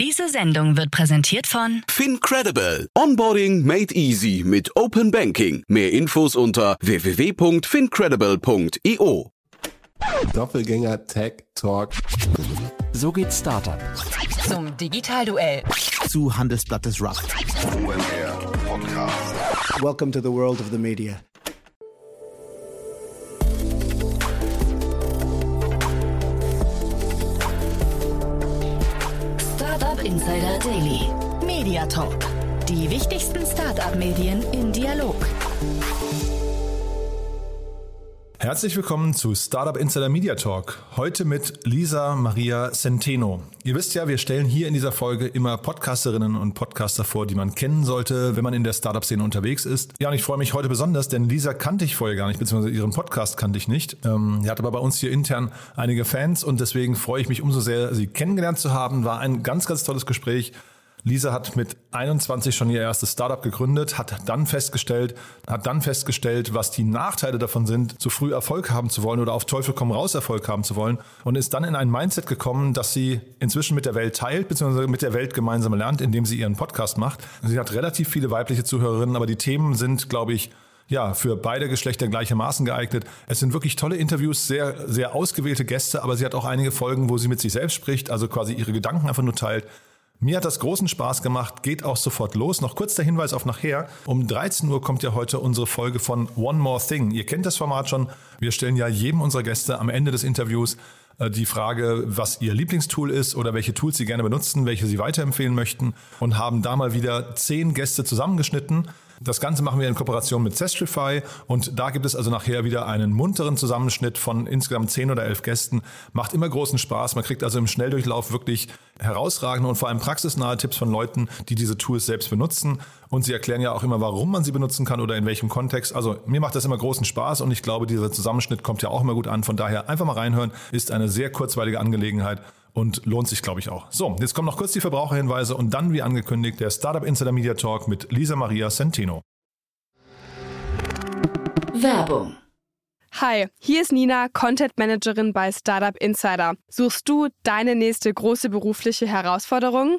Diese Sendung wird präsentiert von FinCredible. Onboarding made easy mit Open Banking. Mehr Infos unter www.fincredible.io. Doppelgänger Tech Talk. So geht Startup. zum Digitalduell. Zu Handelsblatt des Rough. Welcome to the world of the media. Insider Daily. Media Talk. Die wichtigsten Startup-Medien im Dialog. Herzlich willkommen zu Startup Insider Media Talk. Heute mit Lisa Maria Centeno. Ihr wisst ja, wir stellen hier in dieser Folge immer Podcasterinnen und Podcaster vor, die man kennen sollte, wenn man in der Startup-Szene unterwegs ist. Ja, und ich freue mich heute besonders, denn Lisa kannte ich vorher gar nicht, beziehungsweise ihren Podcast kannte ich nicht. Ähm, sie hat aber bei uns hier intern einige Fans und deswegen freue ich mich umso sehr, sie kennengelernt zu haben. War ein ganz, ganz tolles Gespräch. Lisa hat mit 21 schon ihr erstes Startup gegründet, hat dann festgestellt, hat dann festgestellt, was die Nachteile davon sind, zu früh Erfolg haben zu wollen oder auf Teufel komm raus Erfolg haben zu wollen und ist dann in ein Mindset gekommen, dass sie inzwischen mit der Welt teilt, beziehungsweise mit der Welt gemeinsam lernt, indem sie ihren Podcast macht. Sie hat relativ viele weibliche Zuhörerinnen, aber die Themen sind, glaube ich, ja, für beide Geschlechter gleichermaßen geeignet. Es sind wirklich tolle Interviews, sehr, sehr ausgewählte Gäste, aber sie hat auch einige Folgen, wo sie mit sich selbst spricht, also quasi ihre Gedanken einfach nur teilt. Mir hat das großen Spaß gemacht, geht auch sofort los. Noch kurz der Hinweis auf nachher. Um 13 Uhr kommt ja heute unsere Folge von One More Thing. Ihr kennt das Format schon. Wir stellen ja jedem unserer Gäste am Ende des Interviews äh, die Frage, was ihr Lieblingstool ist oder welche Tools sie gerne benutzen, welche sie weiterempfehlen möchten und haben da mal wieder zehn Gäste zusammengeschnitten. Das Ganze machen wir in Kooperation mit Zestrify und da gibt es also nachher wieder einen munteren Zusammenschnitt von insgesamt zehn oder elf Gästen. Macht immer großen Spaß. Man kriegt also im Schnelldurchlauf wirklich herausragende und vor allem praxisnahe Tipps von Leuten, die diese Tools selbst benutzen. Und sie erklären ja auch immer, warum man sie benutzen kann oder in welchem Kontext. Also mir macht das immer großen Spaß und ich glaube, dieser Zusammenschnitt kommt ja auch immer gut an. Von daher einfach mal reinhören. Ist eine sehr kurzweilige Angelegenheit und lohnt sich, glaube ich, auch. So, jetzt kommen noch kurz die Verbraucherhinweise und dann, wie angekündigt, der Startup Insider Media Talk mit Lisa Maria Centeno. Werbung. Hi, hier ist Nina, Content Managerin bei Startup Insider. Suchst du deine nächste große berufliche Herausforderung?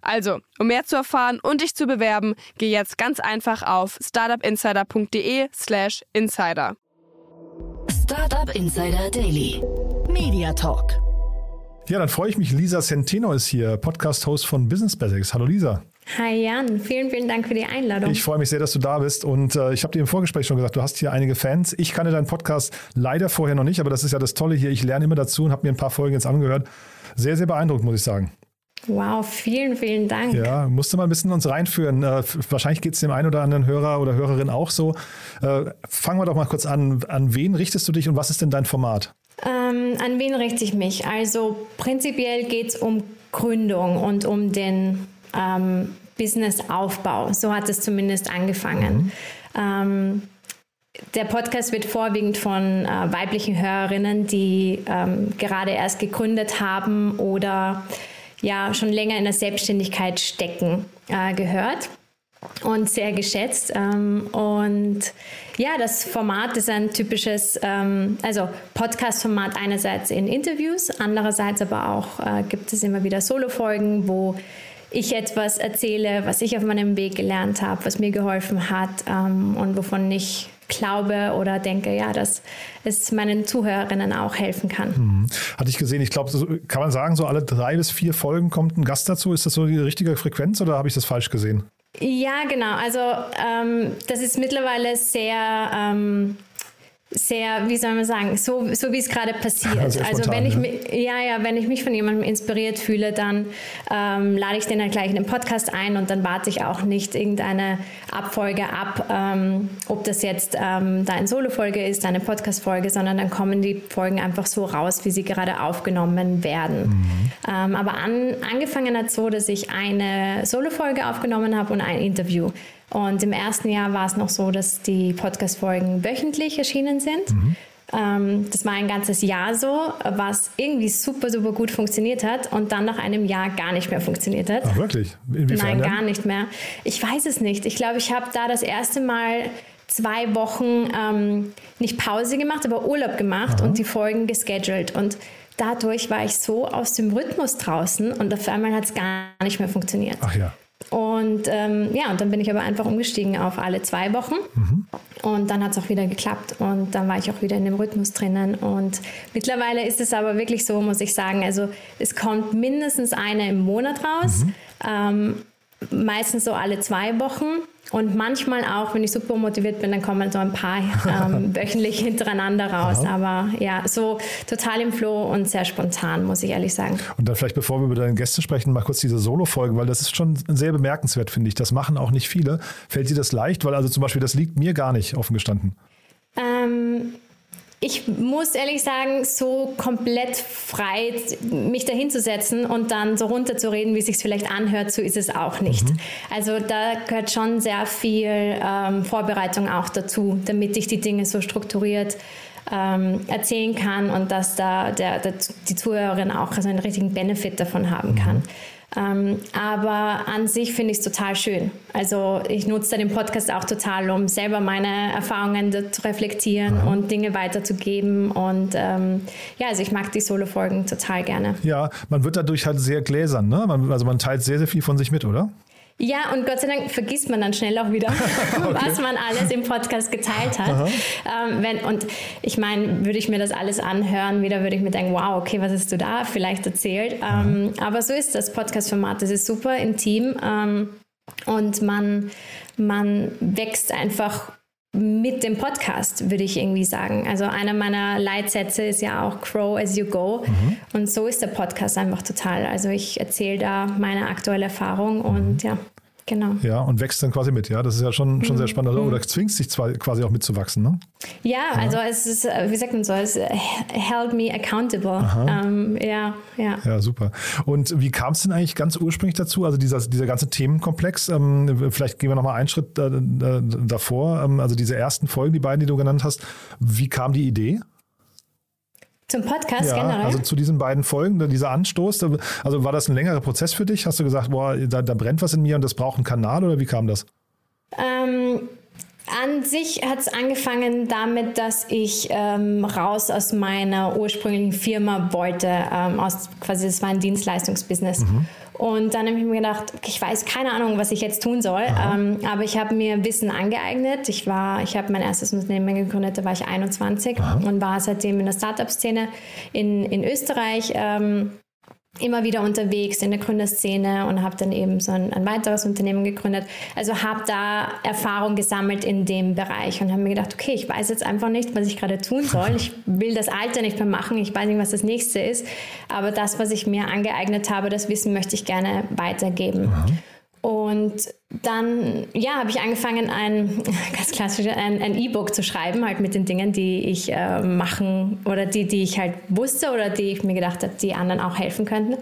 Also, um mehr zu erfahren und dich zu bewerben, geh jetzt ganz einfach auf startupinsider.de/slash insider. Startup Insider Daily. Media Talk. Ja, dann freue ich mich. Lisa Centeno ist hier, Podcast-Host von Business Basics. Hallo Lisa. Hi Jan, vielen, vielen Dank für die Einladung. Ich freue mich sehr, dass du da bist und äh, ich habe dir im Vorgespräch schon gesagt, du hast hier einige Fans. Ich kannte deinen Podcast leider vorher noch nicht, aber das ist ja das Tolle hier. Ich lerne immer dazu und habe mir ein paar Folgen jetzt angehört. Sehr, sehr beeindruckend, muss ich sagen. Wow, vielen, vielen Dank. Ja, musste mal ein bisschen uns reinführen. Äh, wahrscheinlich geht es dem einen oder anderen Hörer oder Hörerin auch so. Äh, fangen wir doch mal kurz an. An wen richtest du dich und was ist denn dein Format? Ähm, an wen richte ich mich? Also prinzipiell geht es um Gründung und um den ähm, Businessaufbau. So hat es zumindest angefangen. Mhm. Ähm, der Podcast wird vorwiegend von äh, weiblichen Hörerinnen, die ähm, gerade erst gegründet haben oder ja schon länger in der Selbstständigkeit stecken, äh, gehört und sehr geschätzt. Ähm, und ja, das Format ist ein typisches, ähm, also Podcast-Format einerseits in Interviews, andererseits aber auch äh, gibt es immer wieder Solo-Folgen, wo ich etwas erzähle, was ich auf meinem Weg gelernt habe, was mir geholfen hat ähm, und wovon ich glaube oder denke, ja, dass es meinen Zuhörerinnen auch helfen kann. Mhm. Hatte ich gesehen, ich glaube, so, kann man sagen, so alle drei bis vier Folgen kommt ein Gast dazu. Ist das so die richtige Frequenz oder habe ich das falsch gesehen? Ja, genau. Also ähm, das ist mittlerweile sehr, ähm, sehr, wie soll man sagen, so, so wie es gerade passiert. Also also spontan, wenn ich ja. mich, ja, ja, wenn ich mich von jemandem inspiriert fühle, dann ähm, lade ich den halt gleich in den Podcast ein und dann warte ich auch nicht irgendeine Abfolge ab, ähm, ob das jetzt ähm, da eine Solo-Folge ist, eine Podcast-Folge, sondern dann kommen die Folgen einfach so raus, wie sie gerade aufgenommen werden. Ähm, aber an, angefangen hat so, dass ich eine Solo-Folge aufgenommen habe und ein Interview. Und im ersten Jahr war es noch so, dass die Podcast-Folgen wöchentlich erschienen sind. Ähm, das war ein ganzes Jahr so, was irgendwie super, super gut funktioniert hat und dann nach einem Jahr gar nicht mehr funktioniert hat. Ach, wirklich? Inwiefern Nein, gar nicht mehr. Ich weiß es nicht. Ich glaube, ich habe da das erste Mal zwei Wochen ähm, nicht Pause gemacht, aber Urlaub gemacht und die Folgen gescheduled. Und dadurch war ich so aus dem Rhythmus draußen und auf einmal hat es gar nicht mehr funktioniert. Ach ja. Und ähm, ja, und dann bin ich aber einfach umgestiegen auf alle zwei Wochen. Und dann hat es auch wieder geklappt. Und dann war ich auch wieder in dem Rhythmus drinnen. Und mittlerweile ist es aber wirklich so, muss ich sagen, also es kommt mindestens eine im Monat raus. Ähm, meistens so alle zwei Wochen. Und manchmal auch, wenn ich super motiviert bin, dann kommen so ein paar ähm, wöchentlich hintereinander raus. Aber ja, so total im Flow und sehr spontan, muss ich ehrlich sagen. Und dann vielleicht, bevor wir über deine Gäste sprechen, mal kurz diese Solo-Folgen, weil das ist schon sehr bemerkenswert, finde ich. Das machen auch nicht viele. Fällt dir das leicht? Weil also zum Beispiel, das liegt mir gar nicht offen gestanden. Ähm, ich muss ehrlich sagen, so komplett frei mich dahinzusetzen und dann so runterzureden, wie es sich vielleicht anhört, so ist es auch nicht. Also da gehört schon sehr viel ähm, Vorbereitung auch dazu, damit ich die Dinge so strukturiert ähm, erzählen kann und dass da der, der, die Zuhörerin auch also einen richtigen Benefit davon haben kann. Ähm, aber an sich finde ich es total schön. Also ich nutze den Podcast auch total, um selber meine Erfahrungen zu reflektieren und Dinge weiterzugeben. Und ähm, ja, also ich mag die Solo-Folgen total gerne. Ja, man wird dadurch halt sehr gläsern, ne? Man, also man teilt sehr, sehr viel von sich mit, oder? Ja, und Gott sei Dank vergisst man dann schnell auch wieder, was man alles im Podcast geteilt hat. Ähm, wenn, und ich meine, würde ich mir das alles anhören, wieder würde ich mir denken, wow, okay, was hast du da vielleicht erzählt? Ähm, aber so ist das Podcast-Format. Das ist super intim ähm, und man, man wächst einfach mit dem Podcast, würde ich irgendwie sagen. Also einer meiner Leitsätze ist ja auch Grow as you go. Und so ist der Podcast einfach total. Also ich erzähle da meine aktuelle Erfahrung und ja, genau. Ja, und wächst dann quasi mit, ja. Das ist ja schon, schon sehr spannend. Oder zwingst dich zwar quasi auch mitzuwachsen, ne? Ja, also es ist, äh, wie sagt man so, es äh, held me accountable. Ähm, ja, ja. Ja, super. Und wie kam es denn eigentlich ganz ursprünglich dazu? Also dieser, dieser ganze Themenkomplex, ähm, vielleicht gehen wir nochmal einen Schritt äh, äh, davor. Ähm, also diese ersten Folgen, die beiden, die du genannt hast, wie kam die Idee? Zum Podcast Ja, generell. also zu diesen beiden Folgen, dieser Anstoß, also war das ein längerer Prozess für dich? Hast du gesagt, boah, da, da brennt was in mir und das braucht einen Kanal oder wie kam das? Ähm, an sich hat es angefangen damit, dass ich ähm, raus aus meiner ursprünglichen Firma wollte. Ähm, aus, quasi, das war ein Dienstleistungsbusiness. Und dann habe ich mir gedacht, ich weiß keine Ahnung, was ich jetzt tun soll. Ähm, aber ich habe mir Wissen angeeignet. Ich war, ich habe mein erstes Unternehmen gegründet, da war ich 21 und war seitdem in der Startup-Szene in, in Österreich. Ähm, immer wieder unterwegs in der Gründerszene und habe dann eben so ein, ein weiteres Unternehmen gegründet. Also habe da Erfahrung gesammelt in dem Bereich und habe mir gedacht, okay, ich weiß jetzt einfach nicht, was ich gerade tun soll. Ich will das Alte nicht mehr machen. Ich weiß nicht, was das nächste ist. Aber das, was ich mir angeeignet habe, das Wissen möchte ich gerne weitergeben. Und dann, ja, habe ich angefangen, ein ganz klassisch ein, E-Book zu schreiben, halt mit den Dingen, die ich äh, machen oder die, die ich halt wusste oder die ich mir gedacht habe, die anderen auch helfen könnten.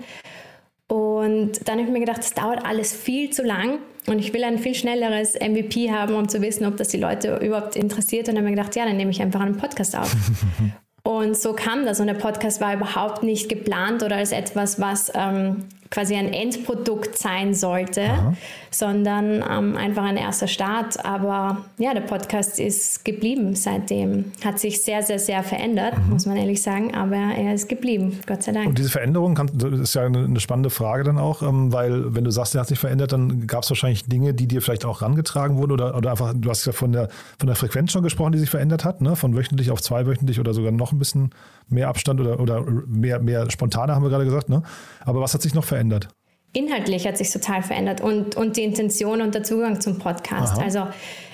Und dann habe ich mir gedacht, das dauert alles viel zu lang und ich will ein viel schnelleres MVP haben, um zu wissen, ob das die Leute überhaupt interessiert. Und dann habe ich mir gedacht, ja, dann nehme ich einfach einen Podcast auf. Und so kam das. Und der Podcast war überhaupt nicht geplant oder als etwas, was ähm, quasi ein Endprodukt sein sollte, sondern ähm, einfach ein erster Start. Aber ja, der Podcast ist geblieben seitdem. Hat sich sehr, sehr, sehr verändert, muss man ehrlich sagen. Aber er ist geblieben, Gott sei Dank. Und diese Veränderung kann, ist ja eine, eine spannende Frage dann auch, ähm, weil wenn du sagst, der hat sich verändert, dann gab es wahrscheinlich Dinge, die dir vielleicht auch rangetragen wurden oder, oder einfach, du hast ja von der, von der Frequenz schon gesprochen, die sich verändert hat, ne? von wöchentlich auf zweiwöchentlich oder sogar noch ein bisschen mehr Abstand oder, oder mehr, mehr spontaner, haben wir gerade gesagt. Ne? Aber was hat sich noch verändert? Inhaltlich hat sich total verändert und, und die Intention und der Zugang zum Podcast. Aha. Also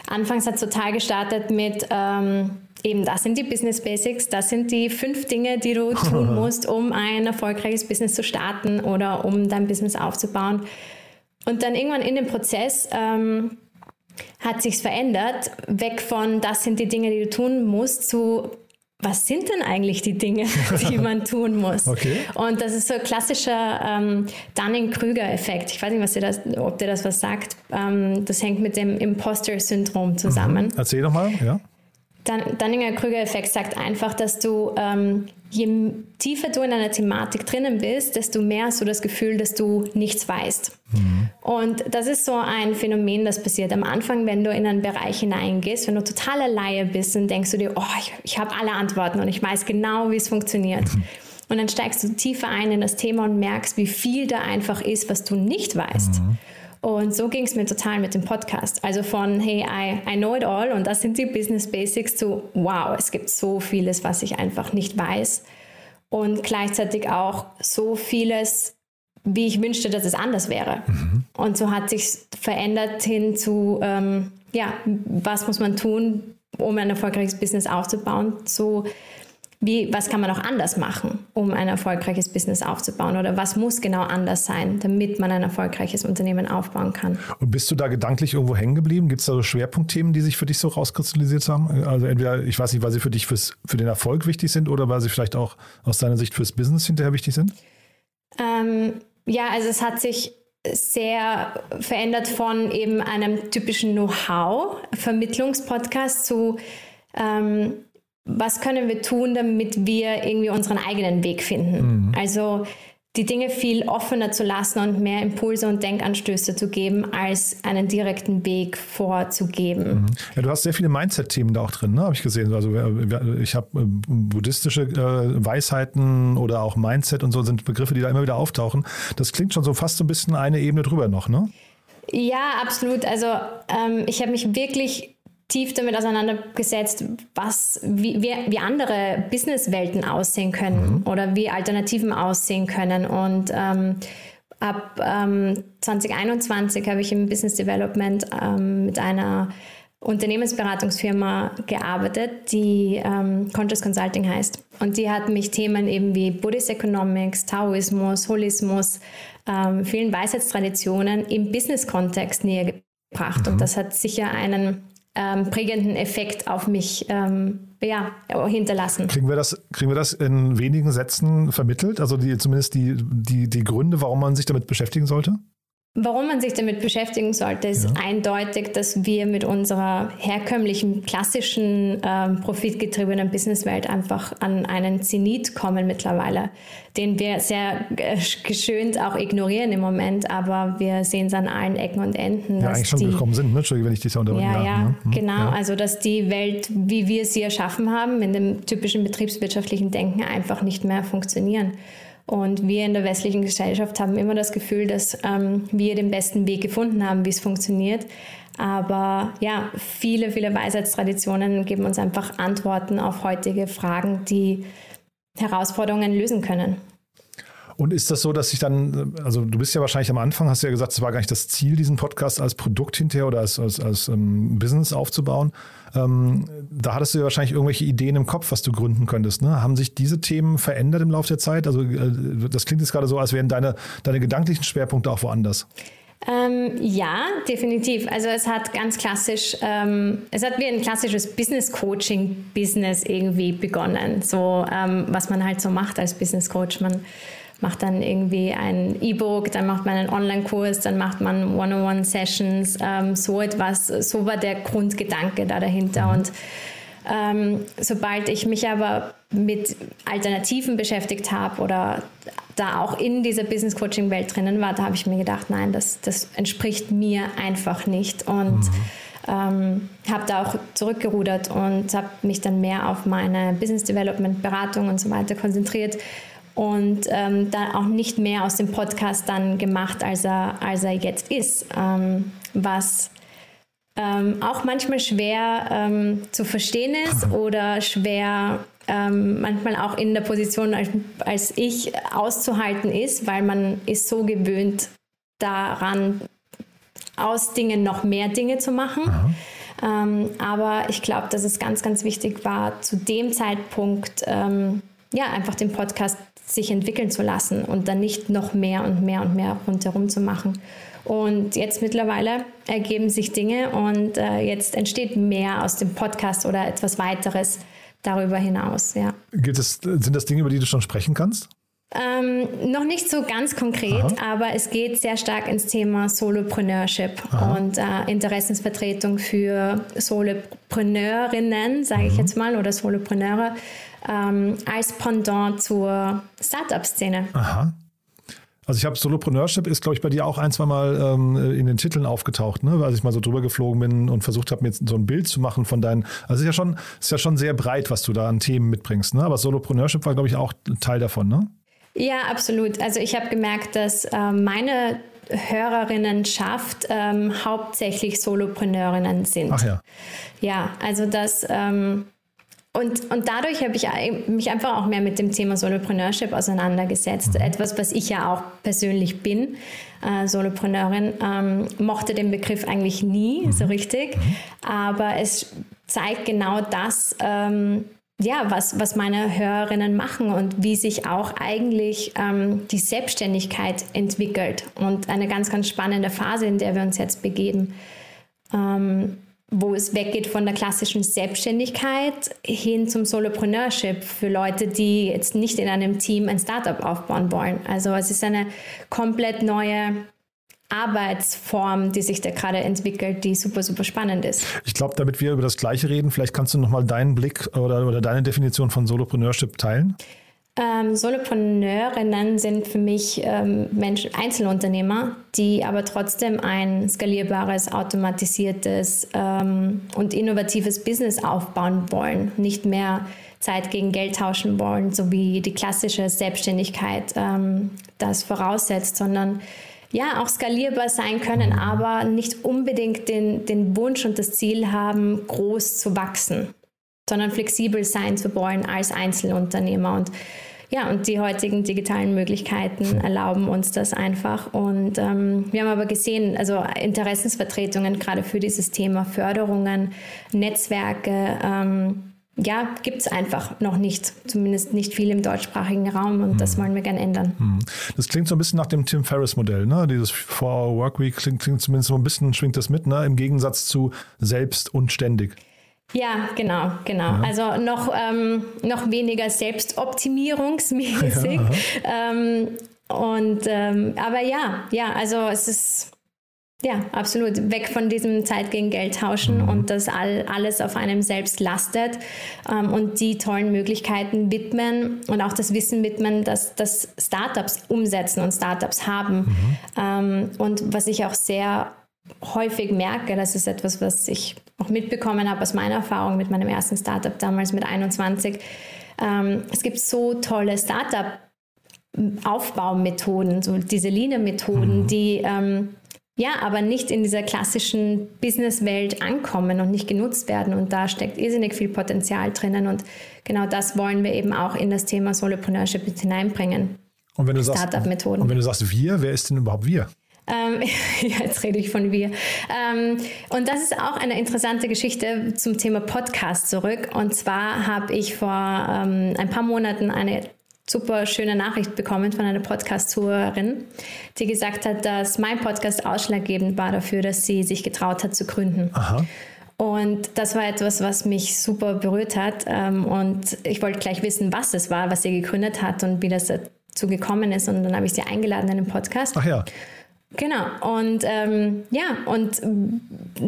anfangs hat es total gestartet mit, ähm, eben das sind die Business Basics, das sind die fünf Dinge, die du tun musst, um ein erfolgreiches Business zu starten oder um dein Business aufzubauen. Und dann irgendwann in dem Prozess ähm, hat sich's verändert, weg von das sind die Dinge, die du tun musst, zu was sind denn eigentlich die Dinge, die man tun muss? Okay. Und das ist so ein klassischer ähm, Dunning-Krüger-Effekt. Ich weiß nicht, was dir das, ob dir das was sagt. Ähm, das hängt mit dem Imposter-Syndrom zusammen. Mhm. Erzähl doch mal, ja. Dunninger-Krüger-Effekt sagt einfach, dass du, ähm, je tiefer du in einer Thematik drinnen bist, desto mehr hast du das Gefühl, dass du nichts weißt. Mhm. Und das ist so ein Phänomen, das passiert am Anfang, wenn du in einen Bereich hineingehst, wenn du totaler Laie bist, dann denkst du dir, oh, ich, ich habe alle Antworten und ich weiß genau, wie es funktioniert. Mhm. Und dann steigst du tiefer ein in das Thema und merkst, wie viel da einfach ist, was du nicht weißt. Mhm. Und so ging es mir total mit dem Podcast. Also von, hey, I, I know it all und das sind die Business Basics zu, wow, es gibt so vieles, was ich einfach nicht weiß. Und gleichzeitig auch so vieles, wie ich wünschte, dass es anders wäre. Mhm. Und so hat sich verändert hin zu, ähm, ja, was muss man tun, um ein erfolgreiches Business aufzubauen, zu wie, was kann man auch anders machen, um ein erfolgreiches Business aufzubauen oder was muss genau anders sein, damit man ein erfolgreiches Unternehmen aufbauen kann. Und bist du da gedanklich irgendwo hängen geblieben? Gibt es da so Schwerpunktthemen, die sich für dich so rauskristallisiert haben? Also entweder, ich weiß nicht, weil sie für dich fürs, für den Erfolg wichtig sind oder weil sie vielleicht auch aus deiner Sicht fürs Business hinterher wichtig sind? Ähm, ja, also es hat sich sehr verändert von eben einem typischen Know-how-Vermittlungspodcast zu ähm, was können wir tun, damit wir irgendwie unseren eigenen Weg finden. Mhm. Also die Dinge viel offener zu lassen und mehr Impulse und Denkanstöße zu geben, als einen direkten Weg vorzugeben. Mhm. Ja, du hast sehr viele Mindset-Themen da auch drin, ne? habe ich gesehen. Also ich habe äh, buddhistische äh, Weisheiten oder auch Mindset und so sind Begriffe, die da immer wieder auftauchen. Das klingt schon so fast so ein bisschen eine Ebene drüber noch, ne? Ja, absolut. Also ähm, ich habe mich wirklich tief damit auseinandergesetzt, was, wie, wie, wie andere Businesswelten aussehen können mhm. oder wie Alternativen aussehen können. Und ähm, ab ähm, 2021 habe ich im Business Development ähm, mit einer Unternehmensberatungsfirma gearbeitet, die ähm, Conscious Consulting heißt. Und die hat mich Themen eben wie Buddhist Economics, Taoismus, Holismus, ähm, vielen Weisheitstraditionen im Business-Kontext näher gebracht. Mhm. Und das hat sicher einen ähm, prägenden Effekt auf mich ähm, ja, hinterlassen. Kriegen wir, das, kriegen wir das in wenigen Sätzen vermittelt? Also die, zumindest die, die, die Gründe, warum man sich damit beschäftigen sollte? Warum man sich damit beschäftigen sollte, ist ja. eindeutig, dass wir mit unserer herkömmlichen, klassischen, ähm, profitgetriebenen Businesswelt einfach an einen Zenit kommen mittlerweile, den wir sehr äh, geschönt auch ignorieren im Moment, aber wir sehen es an allen Ecken und Enden. Ja, eigentlich schon die, gekommen sind, ne? Entschuldige, wenn ich dich da unterbreche. Ja, ja, ja, hm, genau. Ja. Also, dass die Welt, wie wir sie erschaffen haben, in dem typischen betriebswirtschaftlichen Denken einfach nicht mehr funktionieren. Und wir in der westlichen Gesellschaft haben immer das Gefühl, dass ähm, wir den besten Weg gefunden haben, wie es funktioniert. Aber ja, viele, viele Weisheitstraditionen geben uns einfach Antworten auf heutige Fragen, die Herausforderungen lösen können. Und ist das so, dass sich dann, also du bist ja wahrscheinlich am Anfang, hast du ja gesagt, es war gar nicht das Ziel, diesen Podcast als Produkt hinterher oder als, als, als ähm, Business aufzubauen. Ähm, da hattest du ja wahrscheinlich irgendwelche Ideen im Kopf, was du gründen könntest. Ne? Haben sich diese Themen verändert im Laufe der Zeit? Also äh, das klingt jetzt gerade so, als wären deine, deine gedanklichen Schwerpunkte auch woanders. Ähm, ja, definitiv. Also es hat ganz klassisch, ähm, es hat wie ein klassisches Business Coaching Business irgendwie begonnen. So ähm, was man halt so macht als Business Coach. Man macht dann irgendwie ein E-Book, dann macht man einen Online-Kurs, dann macht man One-on-One-Sessions, ähm, so etwas. So war der Grundgedanke da dahinter. Mhm. Und ähm, sobald ich mich aber mit Alternativen beschäftigt habe oder da auch in dieser Business Coaching Welt drinnen war, da habe ich mir gedacht, nein, das, das entspricht mir einfach nicht und mhm. ähm, habe da auch zurückgerudert und habe mich dann mehr auf meine Business Development Beratung und so weiter konzentriert und ähm, dann auch nicht mehr aus dem Podcast dann gemacht, als er, als er jetzt ist. Ähm, was ähm, auch manchmal schwer ähm, zu verstehen ist oder schwer ähm, manchmal auch in der Position als, als ich auszuhalten ist, weil man ist so gewöhnt daran, aus Dingen noch mehr Dinge zu machen. Ähm, aber ich glaube, dass es ganz, ganz wichtig war, zu dem Zeitpunkt ähm, ja einfach den Podcast sich entwickeln zu lassen und dann nicht noch mehr und mehr und mehr rundherum zu machen. Und jetzt mittlerweile ergeben sich Dinge und äh, jetzt entsteht mehr aus dem Podcast oder etwas weiteres darüber hinaus. Ja. Gibt es, sind das Dinge, über die du schon sprechen kannst? Ähm, noch nicht so ganz konkret, Aha. aber es geht sehr stark ins Thema Solopreneurship Aha. und äh, Interessensvertretung für Solopreneurinnen, sage mhm. ich jetzt mal, oder Solopreneure ähm, als Pendant zur Startup-Szene. Aha. Also ich habe Solopreneurship ist, glaube ich, bei dir auch ein, zwei Mal ähm, in den Titeln aufgetaucht, ne? als ich mal so drüber geflogen bin und versucht habe, mir jetzt so ein Bild zu machen von deinen. Also es ist ja schon, ist ja schon sehr breit, was du da an Themen mitbringst, ne? Aber Solopreneurship war, glaube ich, auch Teil davon, ne? Ja, absolut. Also ich habe gemerkt, dass äh, meine Hörerinnenschaft ähm, hauptsächlich Solopreneurinnen sind. Ach ja. Ja, also das ähm, und, und dadurch habe ich mich einfach auch mehr mit dem Thema Solopreneurship auseinandergesetzt. Mhm. Etwas, was ich ja auch persönlich bin, äh, Solopreneurin, ähm, mochte den Begriff eigentlich nie mhm. so richtig. Mhm. Aber es zeigt genau das, ähm, ja, was, was meine Hörerinnen machen und wie sich auch eigentlich ähm, die Selbstständigkeit entwickelt. Und eine ganz, ganz spannende Phase, in der wir uns jetzt begeben. Ähm, wo es weggeht von der klassischen Selbstständigkeit hin zum Solopreneurship für Leute, die jetzt nicht in einem Team ein Startup aufbauen wollen. Also es ist eine komplett neue Arbeitsform, die sich da gerade entwickelt, die super, super spannend ist. Ich glaube, damit wir über das Gleiche reden, vielleicht kannst du nochmal deinen Blick oder, oder deine Definition von Solopreneurship teilen. Ähm, Solopreneurinnen sind für mich ähm, Menschen, Einzelunternehmer, die aber trotzdem ein skalierbares, automatisiertes ähm, und innovatives Business aufbauen wollen, nicht mehr Zeit gegen Geld tauschen wollen, so wie die klassische Selbstständigkeit ähm, das voraussetzt, sondern ja, auch skalierbar sein können, aber nicht unbedingt den, den Wunsch und das Ziel haben, groß zu wachsen sondern flexibel sein zu wollen als Einzelunternehmer. Und ja, und die heutigen digitalen Möglichkeiten erlauben uns das einfach. Und ähm, wir haben aber gesehen, also Interessensvertretungen gerade für dieses Thema Förderungen, Netzwerke, ähm, ja, gibt es einfach noch nicht, zumindest nicht viel im deutschsprachigen Raum und mhm. das wollen wir gerne ändern. Mhm. Das klingt so ein bisschen nach dem Tim Ferriss-Modell, ne? Dieses Four-Hour Workweek klingt, klingt zumindest so ein bisschen, schwingt das mit, ne? Im Gegensatz zu selbst und ständig. Ja, genau, genau. Ja. Also noch, ähm, noch weniger selbstoptimierungsmäßig. Ja. Ähm, und ähm, aber ja, ja, also es ist ja absolut weg von diesem Zeit gegen Geld tauschen mhm. und dass all, alles auf einem selbst lastet ähm, und die tollen Möglichkeiten widmen und auch das Wissen widmen, dass, dass Startups umsetzen und Startups haben. Mhm. Ähm, und was ich auch sehr häufig merke, das ist etwas, was ich auch mitbekommen habe aus meiner Erfahrung mit meinem ersten Startup damals mit 21. Ähm, es gibt so tolle Startup Aufbaumethoden, so diese Lean-Methoden, mhm. die ähm, ja, aber nicht in dieser klassischen Businesswelt ankommen und nicht genutzt werden. Und da steckt irrsinnig viel Potenzial drinnen. Und genau das wollen wir eben auch in das Thema Solopreneurship hineinbringen. Und wenn du sagst, und wenn du sagst wir, wer ist denn überhaupt wir? Ähm, jetzt rede ich von wir. Ähm, und das ist auch eine interessante Geschichte zum Thema Podcast zurück. Und zwar habe ich vor ähm, ein paar Monaten eine super schöne Nachricht bekommen von einer Podcast-Zuhörerin, die gesagt hat, dass mein Podcast ausschlaggebend war dafür, dass sie sich getraut hat zu gründen. Aha. Und das war etwas, was mich super berührt hat. Ähm, und ich wollte gleich wissen, was es war, was sie gegründet hat und wie das dazu gekommen ist. Und dann habe ich sie eingeladen in den Podcast. Ach ja. Genau, und ähm, ja, und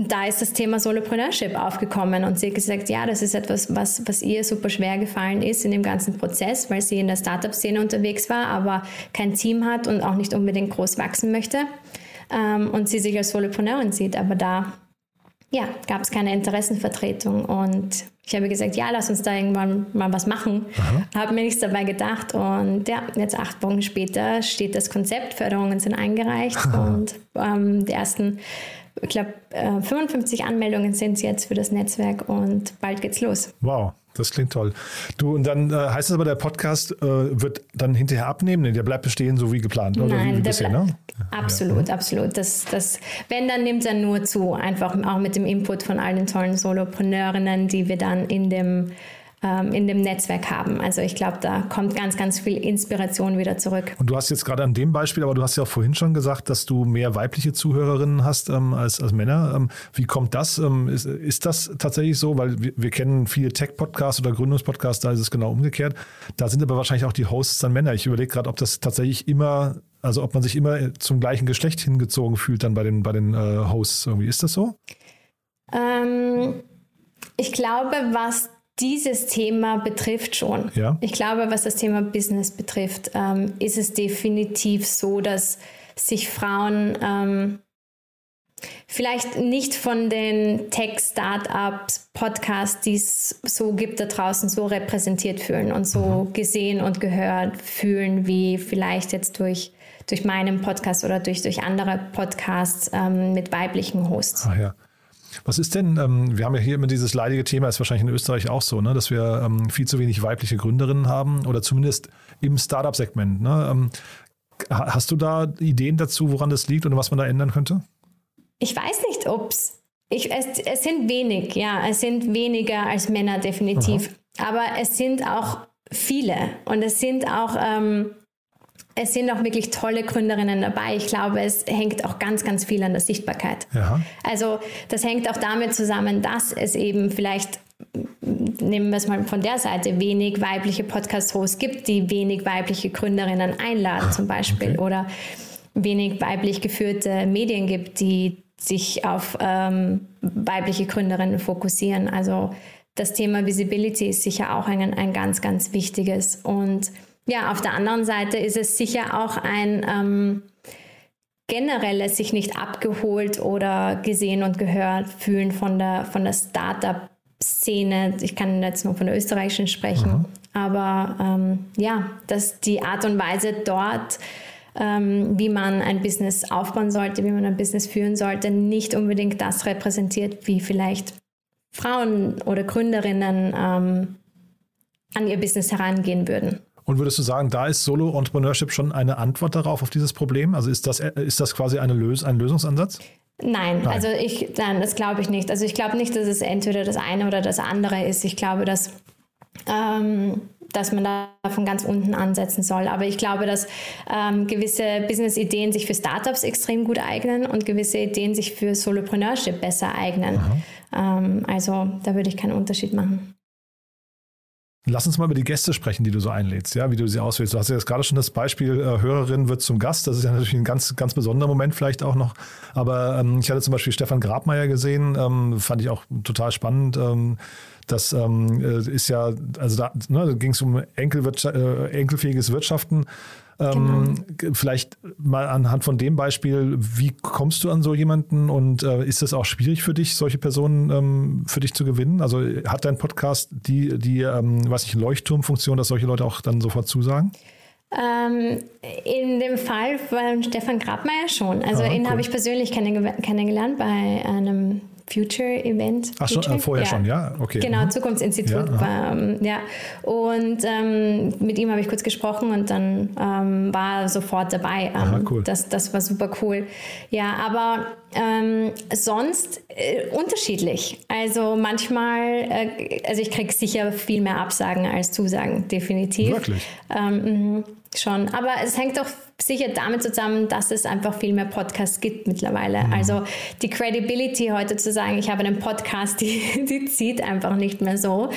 da ist das Thema Solopreneurship aufgekommen und sie hat gesagt, ja, das ist etwas, was, was ihr super schwer gefallen ist in dem ganzen Prozess, weil sie in der Startup-Szene unterwegs war, aber kein Team hat und auch nicht unbedingt groß wachsen möchte ähm, und sie sich als Solopreneurin sieht, aber da ja, gab es keine Interessenvertretung und ich habe gesagt, ja, lass uns da irgendwann mal was machen. Habe mir nichts dabei gedacht und ja, jetzt acht Wochen später steht das Konzept, Förderungen sind eingereicht Aha. und ähm, die ersten ich glaube, äh, 55 Anmeldungen sind es jetzt für das Netzwerk und bald geht's los. Wow. Das klingt toll. Du, und dann äh, heißt es aber, der Podcast äh, wird dann hinterher abnehmen? Nee, der bleibt bestehen, so wie geplant. Oder Nein, wie der bisher, ne? Absolut, ja. absolut. Das, das, wenn, dann nimmt er nur zu. Einfach auch mit dem Input von all den tollen Solopreneurinnen, die wir dann in dem ähm, in dem Netzwerk haben. Also ich glaube, da kommt ganz, ganz viel Inspiration wieder zurück. Und du hast jetzt gerade an dem Beispiel, aber du hast ja auch vorhin schon gesagt, dass du mehr weibliche Zuhörerinnen hast ähm, als, als Männer. Ähm, wie kommt das? Ähm, ist, ist das tatsächlich so? Weil wir, wir kennen viele Tech-Podcasts oder Gründungspodcasts, da ist es genau umgekehrt. Da sind aber wahrscheinlich auch die Hosts dann Männer. Ich überlege gerade, ob das tatsächlich immer, also ob man sich immer zum gleichen Geschlecht hingezogen fühlt dann bei den, bei den äh, Hosts irgendwie. Ist das so? Ähm, ich glaube, was dieses Thema betrifft schon. Ja. Ich glaube, was das Thema Business betrifft, ähm, ist es definitiv so, dass sich Frauen ähm, vielleicht nicht von den Tech-Startups, Podcasts, die es so gibt da draußen, so repräsentiert fühlen und so mhm. gesehen und gehört fühlen, wie vielleicht jetzt durch, durch meinen Podcast oder durch, durch andere Podcasts ähm, mit weiblichen Hosts. Ah ja. Was ist denn, ähm, wir haben ja hier immer dieses leidige Thema, ist wahrscheinlich in Österreich auch so, ne, dass wir ähm, viel zu wenig weibliche Gründerinnen haben oder zumindest im Startup-Segment. Ne? Ähm, hast du da Ideen dazu, woran das liegt und was man da ändern könnte? Ich weiß nicht, ob es, es sind wenig, ja, es sind weniger als Männer definitiv, Aha. aber es sind auch viele und es sind auch ähm, es sind auch wirklich tolle Gründerinnen dabei. Ich glaube, es hängt auch ganz, ganz viel an der Sichtbarkeit. Ja. Also das hängt auch damit zusammen, dass es eben vielleicht, nehmen wir es mal von der Seite, wenig weibliche Podcast-Hosts gibt, die wenig weibliche Gründerinnen einladen zum Beispiel. Okay. Oder wenig weiblich geführte Medien gibt, die sich auf ähm, weibliche Gründerinnen fokussieren. Also das Thema Visibility ist sicher auch ein, ein ganz, ganz wichtiges. Und ja, auf der anderen Seite ist es sicher auch ein ähm, generelles sich nicht abgeholt oder gesehen und gehört fühlen von der, von der Startup-Szene. Ich kann jetzt nur von der österreichischen sprechen. Mhm. Aber ähm, ja, dass die Art und Weise dort, ähm, wie man ein Business aufbauen sollte, wie man ein Business führen sollte, nicht unbedingt das repräsentiert, wie vielleicht Frauen oder Gründerinnen ähm, an ihr Business herangehen würden. Und würdest du sagen, da ist Solo-Entrepreneurship schon eine Antwort darauf, auf dieses Problem? Also ist das, ist das quasi eine Lös ein Lösungsansatz? Nein, nein, also ich, nein, das glaube ich nicht. Also ich glaube nicht, dass es entweder das eine oder das andere ist. Ich glaube, dass, ähm, dass man da von ganz unten ansetzen soll. Aber ich glaube, dass ähm, gewisse Business-Ideen sich für Startups extrem gut eignen und gewisse Ideen sich für Solopreneurship besser eignen. Ähm, also da würde ich keinen Unterschied machen. Lass uns mal über die Gäste sprechen, die du so einlädst, ja, wie du sie auswählst. Du hast ja jetzt gerade schon das Beispiel, äh, Hörerin wird zum Gast. Das ist ja natürlich ein ganz, ganz besonderer Moment vielleicht auch noch. Aber ähm, ich hatte zum Beispiel Stefan Grabmeier gesehen, ähm, fand ich auch total spannend. Ähm, das ähm, äh, ist ja, also da, ne, da ging es um Enkelwirtschaft, äh, enkelfähiges Wirtschaften. Ähm, genau. Vielleicht mal anhand von dem Beispiel, wie kommst du an so jemanden und äh, ist es auch schwierig für dich, solche Personen ähm, für dich zu gewinnen? Also hat dein Podcast die, die ähm, was ich, Leuchtturmfunktion, dass solche Leute auch dann sofort zusagen? Ähm, in dem Fall von Stefan Grabmeier schon. Also ah, ihn cool. habe ich persönlich kennengelernt bei einem Future-Event. Ach schon, äh, vorher ja. schon, ja? Okay. Genau, mhm. Zukunftsinstitut. Ja, war, ähm, ja. Und ähm, mit ihm habe ich kurz gesprochen und dann ähm, war er sofort dabei. Ähm, Aha, cool. das, das war super cool. Ja, aber ähm, sonst äh, unterschiedlich. Also manchmal, äh, also ich kriege sicher viel mehr Absagen als Zusagen, definitiv. Wirklich? Ähm, mh, schon. Aber es hängt auch sicher damit zusammen, dass es einfach viel mehr Podcasts gibt mittlerweile. Mhm. Also die Credibility heute zu sagen, ich habe einen Podcast, die, die zieht einfach nicht mehr so,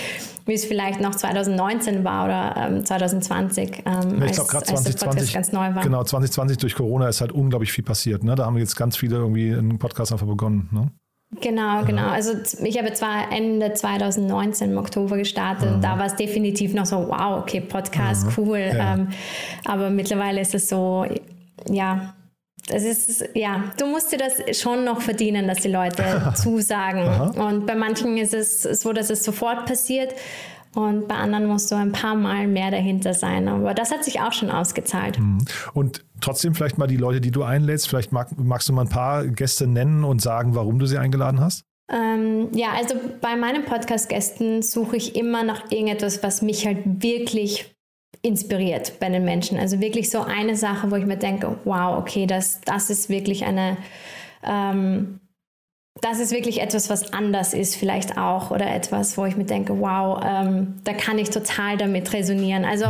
wie es vielleicht noch 2019 war oder ähm, 2020, ähm, ich glaube gerade 2020 ganz neu war. Genau, 2020 durch Corona ist halt unglaublich viel passiert. Ne? Da haben jetzt ganz viele irgendwie einen Podcast einfach begonnen. Ne? Genau, genau. Also ich habe zwar Ende 2019 im Oktober gestartet und da war es definitiv noch so, wow, okay, Podcast, mhm. cool. Ja. Ähm, aber mittlerweile ist es so, ja, das ist, ja, du musst dir das schon noch verdienen, dass die Leute zusagen. Aha. Und bei manchen ist es so, dass es sofort passiert. Und bei anderen musst du ein paar Mal mehr dahinter sein. Aber das hat sich auch schon ausgezahlt. Mhm. Und trotzdem vielleicht mal die Leute, die du einlädst, vielleicht mag, magst du mal ein paar Gäste nennen und sagen, warum du sie eingeladen hast? Ähm, ja, also bei meinen Podcast-Gästen suche ich immer nach irgendetwas, was mich halt wirklich inspiriert bei den Menschen. Also wirklich so eine Sache, wo ich mir denke, wow, okay, das, das ist wirklich eine, ähm, das ist wirklich etwas, was anders ist vielleicht auch oder etwas, wo ich mir denke, wow, ähm, da kann ich total damit resonieren. Also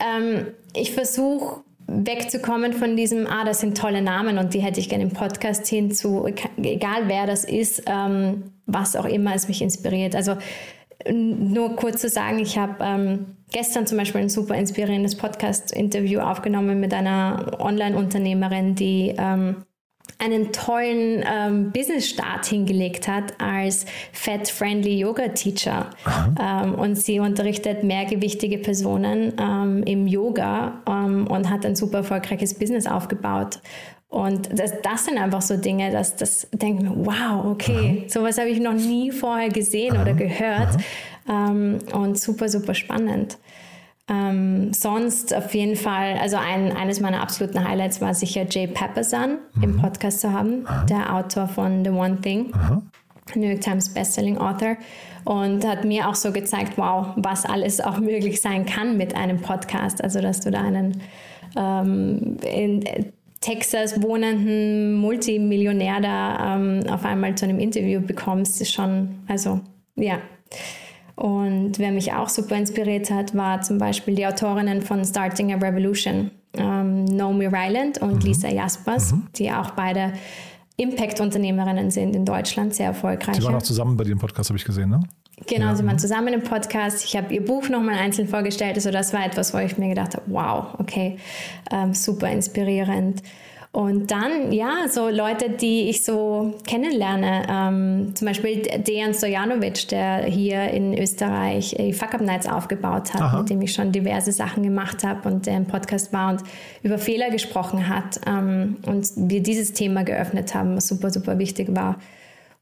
ähm, ich versuche wegzukommen von diesem, ah, das sind tolle Namen und die hätte ich gerne im Podcast hinzu, egal wer das ist, ähm, was auch immer es mich inspiriert. Also nur kurz zu sagen, ich habe ähm, gestern zum Beispiel ein super inspirierendes Podcast-Interview aufgenommen mit einer Online-Unternehmerin, die ähm, einen tollen ähm, Business-Start hingelegt hat als Fat-Friendly Yoga-Teacher. Ähm, und sie unterrichtet mehrgewichtige Personen ähm, im Yoga ähm, und hat ein super erfolgreiches Business aufgebaut. Und das, das sind einfach so Dinge, dass das denke mir, wow, okay, Aha. sowas habe ich noch nie vorher gesehen Aha. oder gehört. Ähm, und super, super spannend. Ähm, sonst auf jeden Fall, also ein, eines meiner absoluten Highlights war sicher Jay Pepperson mhm. im Podcast zu haben, Aha. der Autor von The One Thing, Aha. New York Times Bestselling Author und hat mir auch so gezeigt, wow, was alles auch möglich sein kann mit einem Podcast. Also dass du da einen ähm, in Texas wohnenden Multimillionär da ähm, auf einmal zu einem Interview bekommst, ist schon, also ja. Und wer mich auch super inspiriert hat, war zum Beispiel die Autorinnen von Starting a Revolution, ähm, Naomi Ryland und mhm. Lisa Jaspers, mhm. die auch beide Impact-Unternehmerinnen sind in Deutschland, sehr erfolgreich. Sie waren auch zusammen bei dir im Podcast, habe ich gesehen, ne? Genau, ja. sie waren zusammen im Podcast. Ich habe ihr Buch nochmal einzeln vorgestellt. Also das war etwas, wo ich mir gedacht habe, wow, okay, ähm, super inspirierend. Und dann, ja, so Leute, die ich so kennenlerne, ähm, zum Beispiel Dejan Stojanovic, der hier in Österreich die Fuck Up Nights aufgebaut hat, Aha. mit dem ich schon diverse Sachen gemacht habe und der im Podcast war und über Fehler gesprochen hat ähm, und wir dieses Thema geöffnet haben, was super, super wichtig war.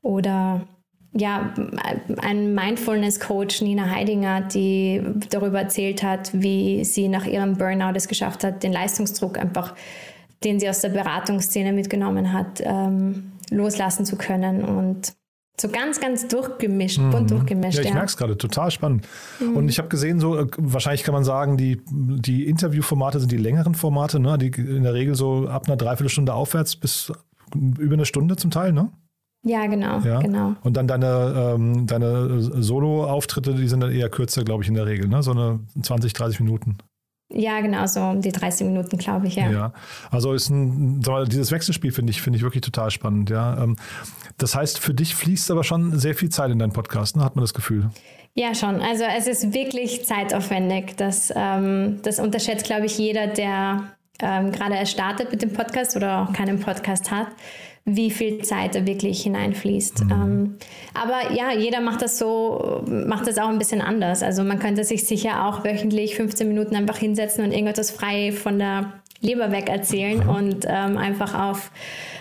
Oder ja, ein Mindfulness-Coach, Nina Heidinger, die darüber erzählt hat, wie sie nach ihrem Burnout es geschafft hat, den Leistungsdruck einfach den sie aus der Beratungsszene mitgenommen hat, ähm, loslassen zu können und so ganz, ganz durchgemischt, mhm. bunt durchgemischt. Ja, ich ja. merke es gerade, total spannend. Mhm. Und ich habe gesehen, so äh, wahrscheinlich kann man sagen, die, die Interviewformate sind die längeren Formate, ne? die in der Regel so ab einer Dreiviertelstunde aufwärts bis über eine Stunde zum Teil, ne? Ja, genau, ja? genau. Und dann deine, ähm, deine Solo-Auftritte, die sind dann eher kürzer, glaube ich, in der Regel, ne? So eine 20, 30 Minuten. Ja, genau, so um die 30 Minuten, glaube ich, ja. Ja, also ist ein, dieses Wechselspiel finde ich, finde ich wirklich total spannend, ja. Ähm, das heißt, für dich fließt aber schon sehr viel Zeit in deinen Podcast, ne? hat man das Gefühl? Ja, schon. Also es ist wirklich zeitaufwendig. Das, ähm, das unterschätzt, glaube ich, jeder, der ähm, gerade erst startet mit dem Podcast oder auch keinen Podcast hat wie viel Zeit da wirklich hineinfließt. Mhm. Ähm, aber ja, jeder macht das so, macht das auch ein bisschen anders. Also man könnte sich sicher auch wöchentlich 15 Minuten einfach hinsetzen und irgendetwas frei von der Leber weg erzählen mhm. und ähm, einfach auf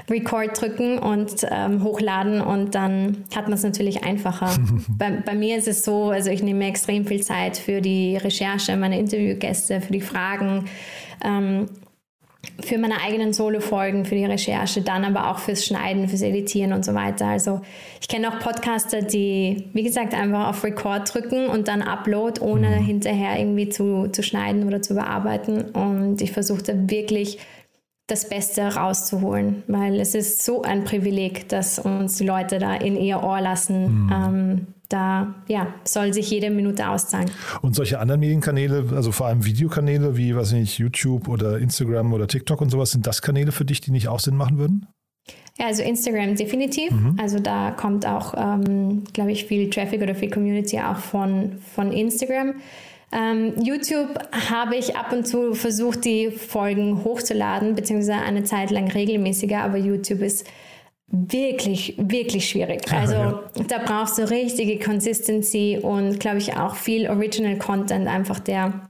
Record drücken und ähm, hochladen und dann hat man es natürlich einfacher. bei, bei, mir ist es so, also ich nehme extrem viel Zeit für die Recherche, meine Interviewgäste, für die Fragen. Ähm, für meine eigenen Solo-Folgen, für die Recherche, dann aber auch fürs Schneiden, fürs Editieren und so weiter. Also ich kenne auch Podcaster, die, wie gesagt, einfach auf Record drücken und dann Upload, ohne mhm. hinterher irgendwie zu, zu schneiden oder zu bearbeiten. Und ich versuche da wirklich das Beste rauszuholen, weil es ist so ein Privileg, dass uns die Leute da in ihr Ohr lassen. Mhm. Ähm, da ja, soll sich jede Minute auszahlen. Und solche anderen Medienkanäle, also vor allem Videokanäle wie, weiß nicht, YouTube oder Instagram oder TikTok und sowas, sind das Kanäle für dich, die nicht auch Sinn machen würden? Ja, also Instagram definitiv. Mhm. Also da kommt auch, ähm, glaube ich, viel Traffic oder viel Community auch von, von Instagram. Ähm, YouTube habe ich ab und zu versucht, die Folgen hochzuladen, beziehungsweise eine Zeit lang regelmäßiger, aber YouTube ist wirklich, wirklich schwierig. Also ja. da brauchst du richtige Consistency und glaube ich auch viel Original Content, einfach der,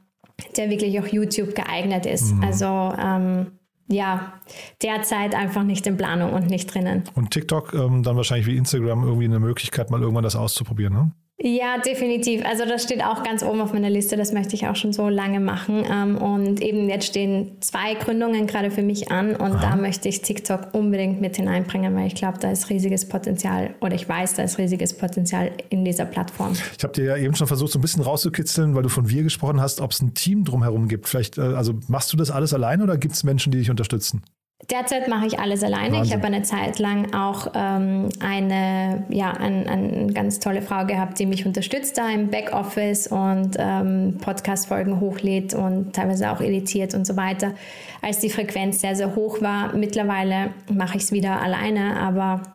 der wirklich auch YouTube geeignet ist. Mhm. Also ähm, ja, derzeit einfach nicht in Planung und nicht drinnen. Und TikTok ähm, dann wahrscheinlich wie Instagram irgendwie eine Möglichkeit, mal irgendwann das auszuprobieren, ne? Ja, definitiv. Also das steht auch ganz oben auf meiner Liste. Das möchte ich auch schon so lange machen. Ähm, und eben jetzt stehen zwei Gründungen gerade für mich an und Aha. da möchte ich TikTok unbedingt mit hineinbringen, weil ich glaube, da ist riesiges Potenzial oder ich weiß, da ist riesiges Potenzial in dieser Plattform. Ich habe dir ja eben schon versucht, so ein bisschen rauszukitzeln, weil du von wir gesprochen hast, ob es ein Team drumherum gibt. Vielleicht, äh, also machst du das alles alleine oder gibt es Menschen, die dich unterstützen? Derzeit mache ich alles alleine. Wahnsinn. Ich habe eine Zeit lang auch ähm, eine, ja, ein, eine ganz tolle Frau gehabt, die mich unterstützt da im Backoffice und ähm, Podcast-Folgen hochlädt und teilweise auch editiert und so weiter. Als die Frequenz sehr, sehr hoch war, mittlerweile mache ich es wieder alleine, aber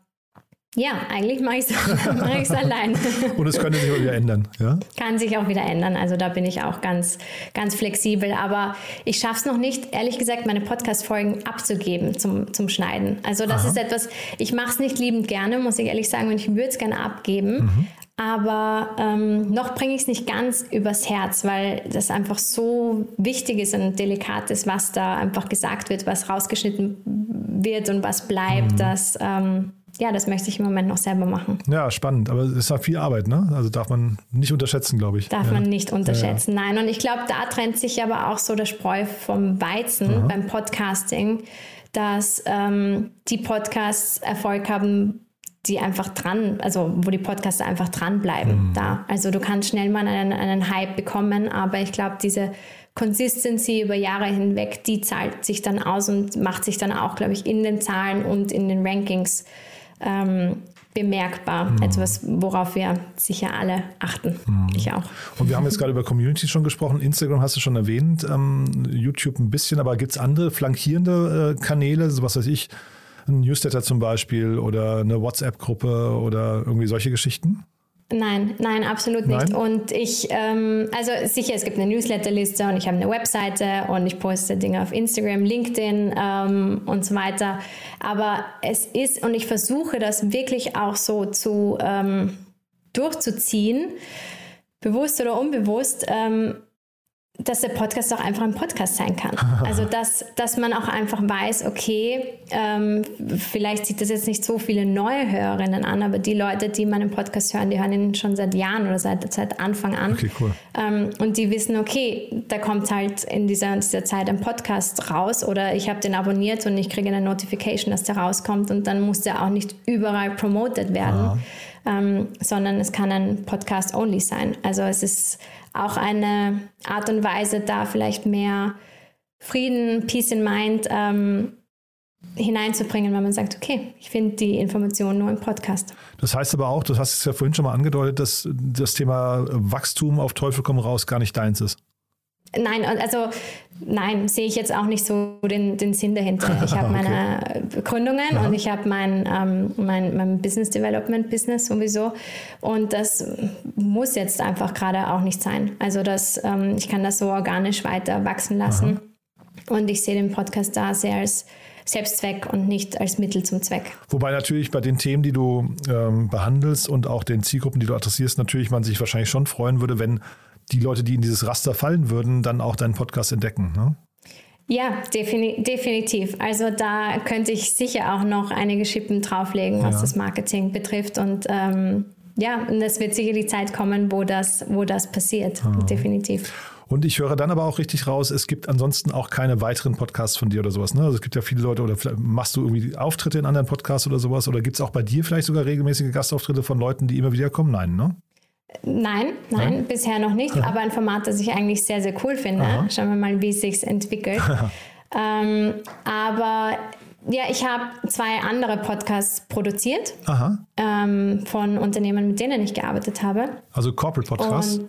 ja, eigentlich mache ich es allein. Und es könnte sich auch wieder ändern, ja? Kann sich auch wieder ändern. Also da bin ich auch ganz, ganz flexibel. Aber ich schaffe es noch nicht, ehrlich gesagt, meine Podcast-Folgen abzugeben zum, zum Schneiden. Also das Aha. ist etwas, ich mache es nicht liebend gerne, muss ich ehrlich sagen, und ich würde es gerne abgeben. Mhm. Aber ähm, noch bringe ich es nicht ganz übers Herz, weil das einfach so wichtig ist und delikat ist, was da einfach gesagt wird, was rausgeschnitten wird und was bleibt, mhm. dass... Ähm, ja, das möchte ich im Moment noch selber machen. Ja, spannend. Aber es ist ja viel Arbeit, ne? Also darf man nicht unterschätzen, glaube ich. Darf ja. man nicht unterschätzen, ja, ja. nein. Und ich glaube, da trennt sich aber auch so der Spreu vom Weizen Aha. beim Podcasting, dass ähm, die Podcasts Erfolg haben, die einfach dran, also wo die Podcasts einfach dranbleiben mhm. da. Also du kannst schnell mal einen, einen Hype bekommen, aber ich glaube, diese Consistency über Jahre hinweg, die zahlt sich dann aus und macht sich dann auch, glaube ich, in den Zahlen und in den Rankings ähm, bemerkbar. Mhm. Etwas, worauf wir sicher alle achten. Mhm. Ich auch. Und wir haben jetzt gerade über Community schon gesprochen. Instagram hast du schon erwähnt, ähm, YouTube ein bisschen, aber gibt es andere flankierende äh, Kanäle, so was weiß ich, ein Newsletter zum Beispiel oder eine WhatsApp-Gruppe oder irgendwie solche Geschichten? Nein, nein, absolut nicht. Nein? Und ich, ähm, also sicher, es gibt eine Newsletterliste und ich habe eine Webseite und ich poste Dinge auf Instagram, LinkedIn ähm, und so weiter. Aber es ist, und ich versuche das wirklich auch so zu ähm, durchzuziehen, bewusst oder unbewusst, ähm, dass der Podcast auch einfach ein Podcast sein kann. Also dass, dass man auch einfach weiß, okay, ähm, vielleicht sieht das jetzt nicht so viele neue Hörerinnen an, aber die Leute, die meinen Podcast hören, die hören ihn schon seit Jahren oder seit, seit Anfang an. Okay, cool. Ähm, und die wissen, okay, da kommt halt in dieser, in dieser Zeit ein Podcast raus oder ich habe den abonniert und ich kriege eine Notification, dass der rauskommt und dann muss der auch nicht überall promoted werden, ähm, sondern es kann ein Podcast only sein. Also es ist auch eine Art und Weise, da vielleicht mehr Frieden, Peace in Mind ähm, hineinzubringen, wenn man sagt, okay, ich finde die Informationen nur im Podcast. Das heißt aber auch, du hast es ja vorhin schon mal angedeutet, dass das Thema Wachstum auf Teufel komm raus gar nicht deins ist. Nein, also nein, sehe ich jetzt auch nicht so den, den Sinn dahinter. Ich habe okay. meine Gründungen Aha. und ich habe mein, ähm, mein, mein Business Development Business sowieso. Und das muss jetzt einfach gerade auch nicht sein. Also das, ähm, ich kann das so organisch weiter wachsen lassen. Aha. Und ich sehe den Podcast da sehr als Selbstzweck und nicht als Mittel zum Zweck. Wobei natürlich bei den Themen, die du ähm, behandelst und auch den Zielgruppen, die du adressierst, natürlich man sich wahrscheinlich schon freuen würde, wenn die Leute, die in dieses Raster fallen würden, dann auch deinen Podcast entdecken. Ne? Ja, defini definitiv. Also da könnte ich sicher auch noch einige Schippen drauflegen, was ja. das Marketing betrifft. Und ähm, ja, und es wird sicher die Zeit kommen, wo das, wo das passiert. Ah. Definitiv. Und ich höre dann aber auch richtig raus, es gibt ansonsten auch keine weiteren Podcasts von dir oder sowas. Ne? Also es gibt ja viele Leute, oder machst du irgendwie Auftritte in anderen Podcasts oder sowas? Oder gibt es auch bei dir vielleicht sogar regelmäßige Gastauftritte von Leuten, die immer wieder kommen? Nein, ne? Nein, nein, nein, bisher noch nicht, aber ein Format, das ich eigentlich sehr, sehr cool finde. Aha. Schauen wir mal, wie es sich entwickelt. ähm, aber ja, ich habe zwei andere Podcasts produziert ähm, von Unternehmen, mit denen ich gearbeitet habe. Also Corporate Podcasts?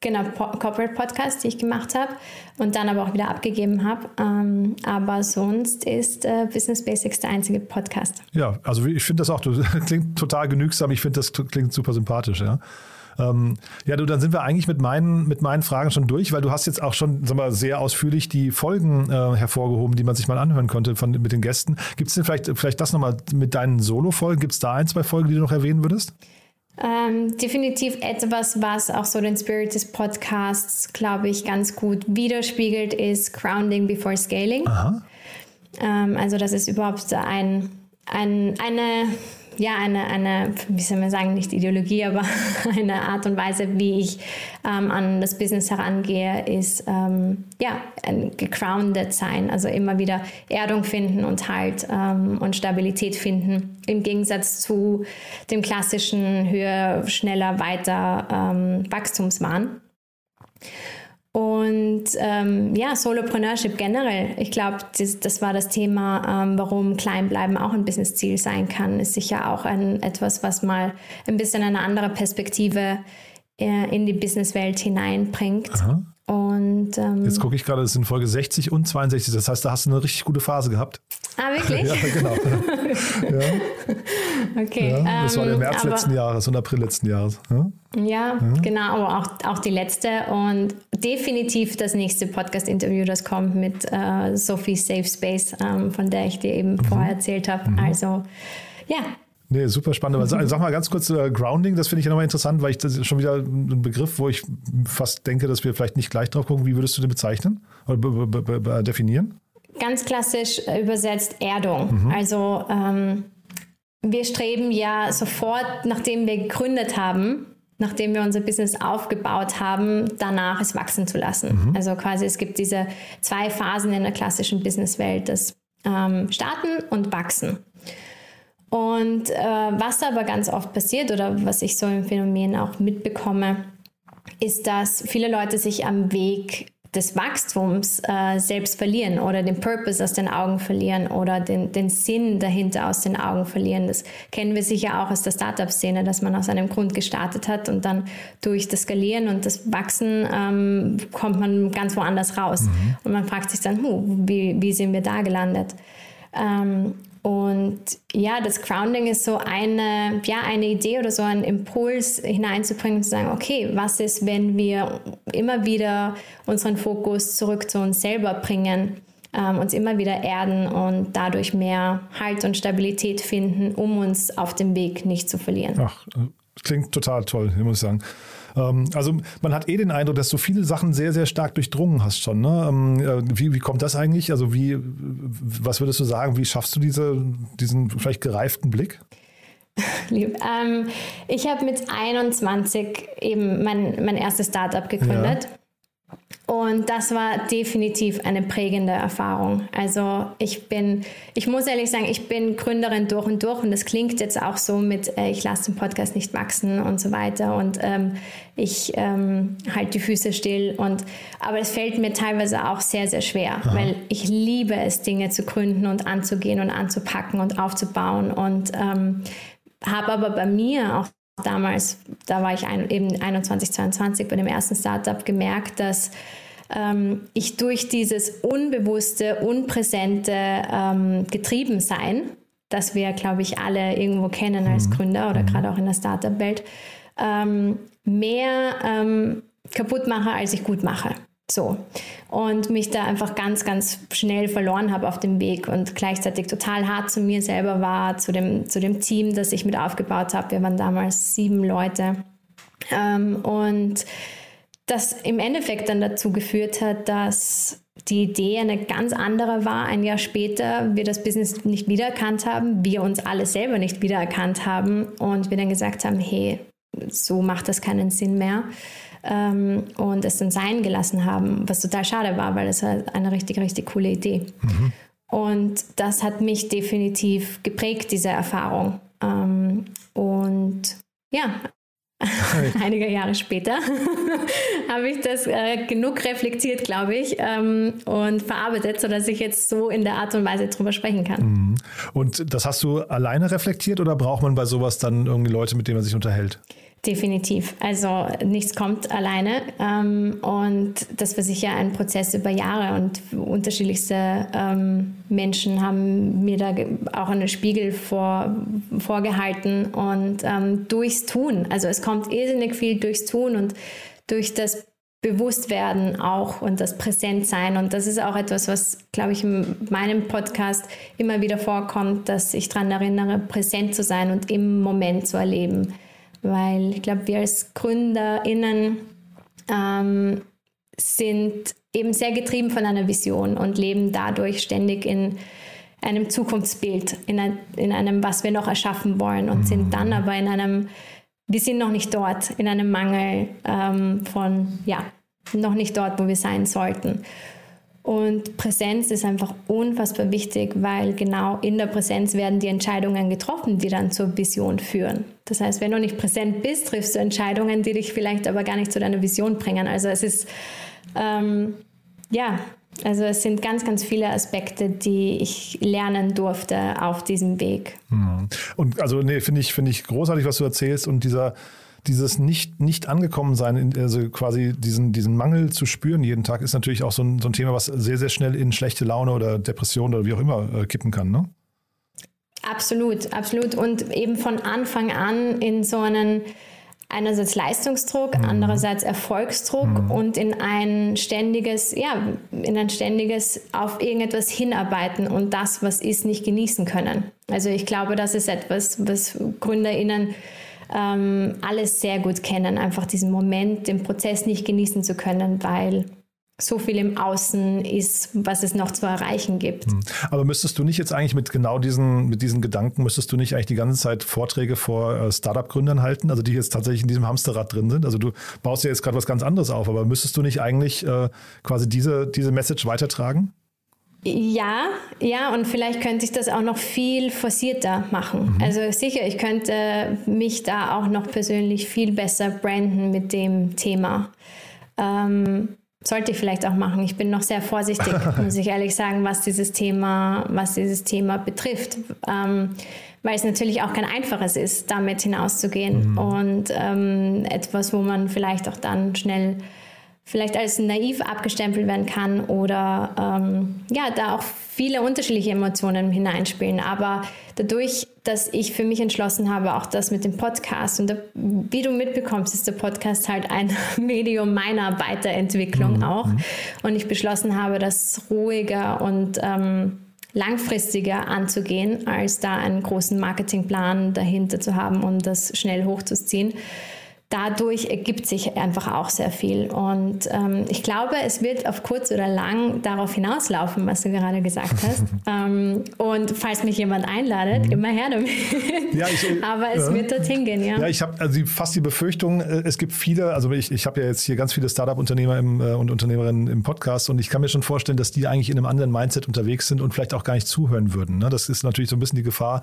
genau, po Corporate Podcasts, die ich gemacht habe und dann aber auch wieder abgegeben habe. Ähm, aber sonst ist äh, Business Basics der einzige Podcast. Ja, also ich finde das auch, du klingt total genügsam. Ich finde das klingt super sympathisch, ja. Ähm, ja, du, dann sind wir eigentlich mit meinen, mit meinen Fragen schon durch, weil du hast jetzt auch schon sag mal, sehr ausführlich die Folgen äh, hervorgehoben, die man sich mal anhören konnte von, mit den Gästen. Gibt es denn vielleicht, vielleicht das nochmal mit deinen Solo-Folgen? Gibt es da ein, zwei Folgen, die du noch erwähnen würdest? Ähm, definitiv etwas, was auch so den Spirit des Podcasts, glaube ich, ganz gut widerspiegelt, ist Grounding before Scaling. Ähm, also das ist überhaupt ein, ein, eine ja, eine, eine, wie soll man sagen, nicht Ideologie, aber eine Art und Weise, wie ich ähm, an das Business herangehe, ist ähm, ja, ein gegrounded sein, also immer wieder Erdung finden und Halt ähm, und Stabilität finden, im Gegensatz zu dem klassischen höher, schneller, weiter ähm, Wachstumswahn. Und ähm, ja, Solopreneurship generell. Ich glaube, das, das, war das Thema, ähm, warum Kleinbleiben auch ein Businessziel sein kann. Ist sicher auch ein, etwas, was mal ein bisschen eine andere Perspektive äh, in die Businesswelt hineinbringt. Aha. Und ähm, jetzt gucke ich gerade, das sind Folge 60 und 62. Das heißt, da hast du eine richtig gute Phase gehabt. Ah, wirklich? ja, genau. ja. Okay. Ja, das war der ähm, März aber, letzten Jahres und April letzten Jahres. Ja, ja genau, aber auch, auch die letzte und definitiv das nächste Podcast-Interview, das kommt mit äh, Sophie Safe Space, ähm, von der ich dir eben mhm. vorher erzählt habe. Mhm. Also ja, Nee, super spannend. Also, sag mal ganz kurz, äh, Grounding, das finde ich ja nochmal interessant, weil ich das ist schon wieder ein Begriff, wo ich fast denke, dass wir vielleicht nicht gleich drauf gucken. Wie würdest du den bezeichnen oder definieren? Ganz klassisch übersetzt Erdung. Mhm. Also ähm, wir streben ja sofort, nachdem wir gegründet haben, nachdem wir unser Business aufgebaut haben, danach es wachsen zu lassen. Mhm. Also quasi es gibt diese zwei Phasen in der klassischen Businesswelt, das ähm, Starten und Wachsen. Und äh, was aber ganz oft passiert oder was ich so im Phänomen auch mitbekomme, ist, dass viele Leute sich am Weg des Wachstums äh, selbst verlieren oder den Purpose aus den Augen verlieren oder den, den Sinn dahinter aus den Augen verlieren. Das kennen wir sicher auch aus der Startup-Szene, dass man aus einem Grund gestartet hat und dann durch das Skalieren und das Wachsen ähm, kommt man ganz woanders raus. Mhm. Und man fragt sich dann, huh, wie, wie sind wir da gelandet? Ähm, und ja, das Grounding ist so eine, ja, eine Idee oder so ein Impuls hineinzubringen, zu sagen, okay, was ist, wenn wir immer wieder unseren Fokus zurück zu uns selber bringen, ähm, uns immer wieder erden und dadurch mehr Halt und Stabilität finden, um uns auf dem Weg nicht zu verlieren. Ach, klingt total toll, muss ich sagen. Ähm, also man hat eh den Eindruck, dass du viele Sachen sehr, sehr stark durchdrungen hast schon. Ne? Ähm, äh, wie, wie kommt das eigentlich? Also wie, was würdest du sagen, wie schaffst du diese, diesen vielleicht gereiften Blick? Lieb. Ähm, ich habe mit 21 eben mein, mein erstes Startup gegründet. Ja. Und das war definitiv eine prägende Erfahrung. Also ich bin, ich muss ehrlich sagen, ich bin Gründerin durch und durch und das klingt jetzt auch so mit, äh, ich lasse den Podcast nicht wachsen und so weiter und ähm, ich ähm, halte die Füße still. Und, aber es fällt mir teilweise auch sehr, sehr schwer, Aha. weil ich liebe es, Dinge zu gründen und anzugehen und anzupacken und aufzubauen und ähm, habe aber bei mir auch damals, da war ich ein, eben 21, 22 bei dem ersten Startup, gemerkt, dass ähm, ich durch dieses unbewusste, unpräsente ähm, Getriebensein, das wir, glaube ich, alle irgendwo kennen als mhm. Gründer oder mhm. gerade auch in der Startup-Welt, ähm, mehr ähm, kaputt mache, als ich gut mache. So. Und mich da einfach ganz, ganz schnell verloren habe auf dem Weg und gleichzeitig total hart zu mir selber war, zu dem, zu dem Team, das ich mit aufgebaut habe. Wir waren damals sieben Leute. Ähm, und das im Endeffekt dann dazu geführt hat, dass die Idee eine ganz andere war. Ein Jahr später wir das Business nicht wiedererkannt haben, wir uns alle selber nicht wiedererkannt haben und wir dann gesagt haben, hey, so macht das keinen Sinn mehr ähm, und es dann sein gelassen haben, was total schade war, weil es halt eine richtig, richtig coole Idee. Mhm. Und das hat mich definitiv geprägt, diese Erfahrung. Ähm, und ja, einige Jahre später habe ich das äh, genug reflektiert, glaube ich, ähm, und verarbeitet, sodass ich jetzt so in der Art und Weise drüber sprechen kann. Mhm. Und das hast du alleine reflektiert oder braucht man bei sowas dann irgendwie Leute, mit denen man sich unterhält? Definitiv. Also nichts kommt alleine. Ähm, und das war sicher ein Prozess über Jahre und unterschiedlichste ähm, Menschen haben mir da auch einen Spiegel vor, vorgehalten und ähm, durchs Tun. Also es kommt irrsinnig viel durchs Tun und durch das Bewusstwerden auch und das Präsentsein. Und das ist auch etwas, was, glaube ich, in meinem Podcast immer wieder vorkommt, dass ich daran erinnere, präsent zu sein und im Moment zu erleben weil ich glaube, wir als GründerInnen ähm, sind eben sehr getrieben von einer Vision und leben dadurch ständig in, einem Zukunftsbild, in, ein, in einem, was wir noch erschaffen wollen und sind dann aber in einem, wir sind noch nicht dort, in einem Mangel ähm, von, ja, noch nicht dort, wo wir sein sollten. Und Präsenz ist einfach unfassbar wichtig, weil genau in der Präsenz werden die Entscheidungen getroffen, die dann zur Vision führen. Das heißt, wenn du nicht präsent bist, triffst du Entscheidungen, die dich vielleicht aber gar nicht zu deiner Vision bringen. Also es ist, ähm, ja, also es sind ganz, ganz viele Aspekte, die ich lernen durfte auf diesem Weg. Mhm. Und also nee, finde ich, finde ich großartig, was du erzählst und dieser dieses nicht, nicht angekommen sein, also quasi diesen, diesen Mangel zu spüren jeden Tag, ist natürlich auch so ein, so ein Thema, was sehr, sehr schnell in schlechte Laune oder Depression oder wie auch immer äh, kippen kann, ne? Absolut, absolut. Und eben von Anfang an in so einen einerseits Leistungsdruck, mhm. andererseits Erfolgsdruck mhm. und in ein ständiges, ja, in ein ständiges auf irgendetwas hinarbeiten und das, was ist, nicht genießen können. Also ich glaube, das ist etwas, was GründerInnen ähm, alles sehr gut kennen, einfach diesen Moment, den Prozess nicht genießen zu können, weil so viel im Außen ist, was es noch zu erreichen gibt. Hm. Aber müsstest du nicht jetzt eigentlich mit genau diesen, mit diesen Gedanken, müsstest du nicht eigentlich die ganze Zeit Vorträge vor äh, Startup-Gründern halten, also die jetzt tatsächlich in diesem Hamsterrad drin sind? Also du baust ja jetzt gerade was ganz anderes auf, aber müsstest du nicht eigentlich äh, quasi diese, diese Message weitertragen? Ja, ja, und vielleicht könnte ich das auch noch viel forcierter machen. Mhm. Also sicher, ich könnte mich da auch noch persönlich viel besser branden mit dem Thema. Ähm, sollte ich vielleicht auch machen. Ich bin noch sehr vorsichtig, muss ich ehrlich sagen, was dieses Thema, was dieses Thema betrifft. Ähm, weil es natürlich auch kein einfaches ist, damit hinauszugehen. Mhm. Und ähm, etwas, wo man vielleicht auch dann schnell vielleicht als naiv abgestempelt werden kann oder ähm, ja, da auch viele unterschiedliche Emotionen hineinspielen. Aber dadurch, dass ich für mich entschlossen habe, auch das mit dem Podcast und da, wie du mitbekommst, ist der Podcast halt ein Medium meiner Weiterentwicklung mhm. auch. Und ich beschlossen habe, das ruhiger und ähm, langfristiger anzugehen, als da einen großen Marketingplan dahinter zu haben, um das schnell hochzuziehen dadurch ergibt sich einfach auch sehr viel. Und ähm, ich glaube, es wird auf kurz oder lang darauf hinauslaufen, was du gerade gesagt hast. ähm, und falls mich jemand einladet, mhm. immer her damit. Ja, ich, äh, Aber es ja. wird dorthin gehen, ja. Ja, ich habe also fast die Befürchtung, äh, es gibt viele, also ich, ich habe ja jetzt hier ganz viele Startup-Unternehmer äh, und Unternehmerinnen im Podcast und ich kann mir schon vorstellen, dass die eigentlich in einem anderen Mindset unterwegs sind und vielleicht auch gar nicht zuhören würden. Ne? Das ist natürlich so ein bisschen die Gefahr,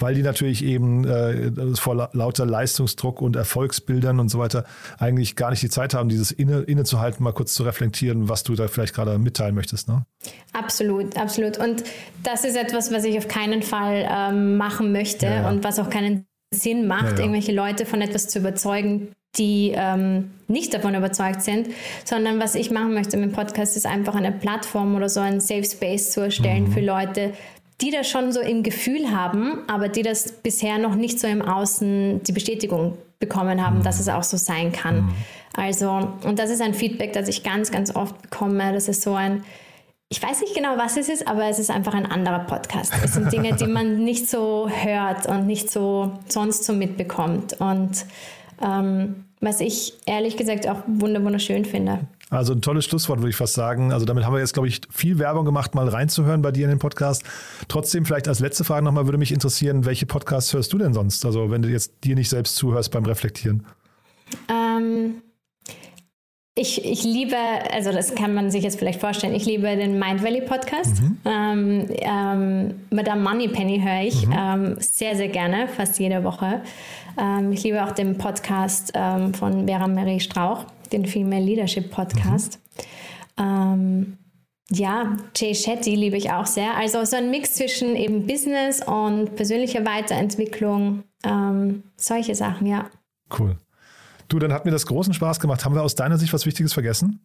weil die natürlich eben äh, vor lauter Leistungsdruck und Erfolgsbild Bildern und so weiter eigentlich gar nicht die Zeit haben, dieses inne, innezuhalten, mal kurz zu reflektieren, was du da vielleicht gerade mitteilen möchtest. Ne? Absolut, absolut. Und das ist etwas, was ich auf keinen Fall ähm, machen möchte ja, ja. und was auch keinen Sinn macht, ja, irgendwelche Leute von etwas zu überzeugen, die ähm, nicht davon überzeugt sind, sondern was ich machen möchte mit dem Podcast ist einfach eine Plattform oder so ein Safe Space zu erstellen mhm. für Leute, die das schon so im Gefühl haben, aber die das bisher noch nicht so im Außen die Bestätigung bekommen haben, mhm. dass es auch so sein kann. Mhm. Also, und das ist ein Feedback, das ich ganz, ganz oft bekomme. Das ist so ein, ich weiß nicht genau, was es ist, aber es ist einfach ein anderer Podcast. Es sind Dinge, die man nicht so hört und nicht so sonst so mitbekommt. Und ähm, was ich ehrlich gesagt auch wunderschön finde. Also ein tolles Schlusswort, würde ich fast sagen. Also damit haben wir jetzt, glaube ich, viel Werbung gemacht, mal reinzuhören bei dir in den Podcast. Trotzdem vielleicht als letzte Frage nochmal würde mich interessieren, welche Podcasts hörst du denn sonst? Also wenn du jetzt dir nicht selbst zuhörst beim Reflektieren. Ähm, ich, ich liebe, also das kann man sich jetzt vielleicht vorstellen, ich liebe den Mind Valley Podcast. Mhm. Ähm, ähm, Madame Moneypenny höre ich mhm. ähm, sehr, sehr gerne, fast jede Woche. Ähm, ich liebe auch den Podcast ähm, von Vera Marie Strauch den Female Leadership Podcast. Mhm. Ähm, ja, Jay Shetty liebe ich auch sehr. Also so ein Mix zwischen eben Business und persönlicher Weiterentwicklung, ähm, solche Sachen, ja. Cool. Du, dann hat mir das großen Spaß gemacht. Haben wir aus deiner Sicht was Wichtiges vergessen?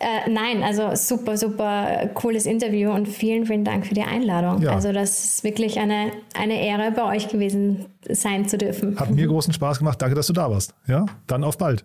Äh, nein, also super, super cooles Interview und vielen, vielen Dank für die Einladung. Ja. Also das ist wirklich eine, eine Ehre, bei euch gewesen sein zu dürfen. Hat mir großen Spaß gemacht. Danke, dass du da warst. Ja, dann auf bald.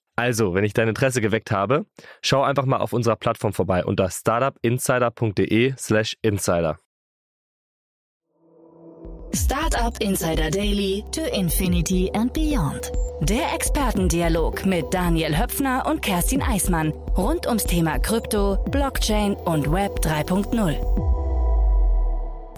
Also, wenn ich dein Interesse geweckt habe, schau einfach mal auf unserer Plattform vorbei unter startupinsider.de/slash insider. Startup Insider Daily to Infinity and Beyond. Der Expertendialog mit Daniel Höpfner und Kerstin Eismann rund ums Thema Krypto, Blockchain und Web 3.0.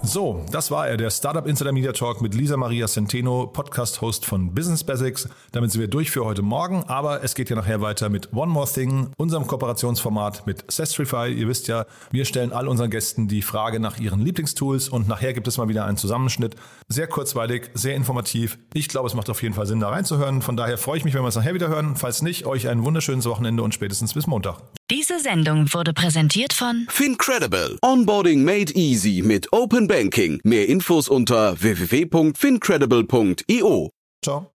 So, das war er, der Startup Insider Media Talk mit Lisa Maria Centeno, Podcast-Host von Business Basics. Damit sind wir durch für heute Morgen, aber es geht ja nachher weiter mit One More Thing, unserem Kooperationsformat mit Sestrify. Ihr wisst ja, wir stellen all unseren Gästen die Frage nach ihren Lieblingstools und nachher gibt es mal wieder einen Zusammenschnitt. Sehr kurzweilig, sehr informativ. Ich glaube, es macht auf jeden Fall Sinn, da reinzuhören. Von daher freue ich mich, wenn wir es nachher wieder hören. Falls nicht, euch ein wunderschönes Wochenende und spätestens bis Montag. Diese Sendung wurde präsentiert von Fincredible. Onboarding made easy mit Open Banking. Mehr Infos unter www.fincredible.io. Ciao.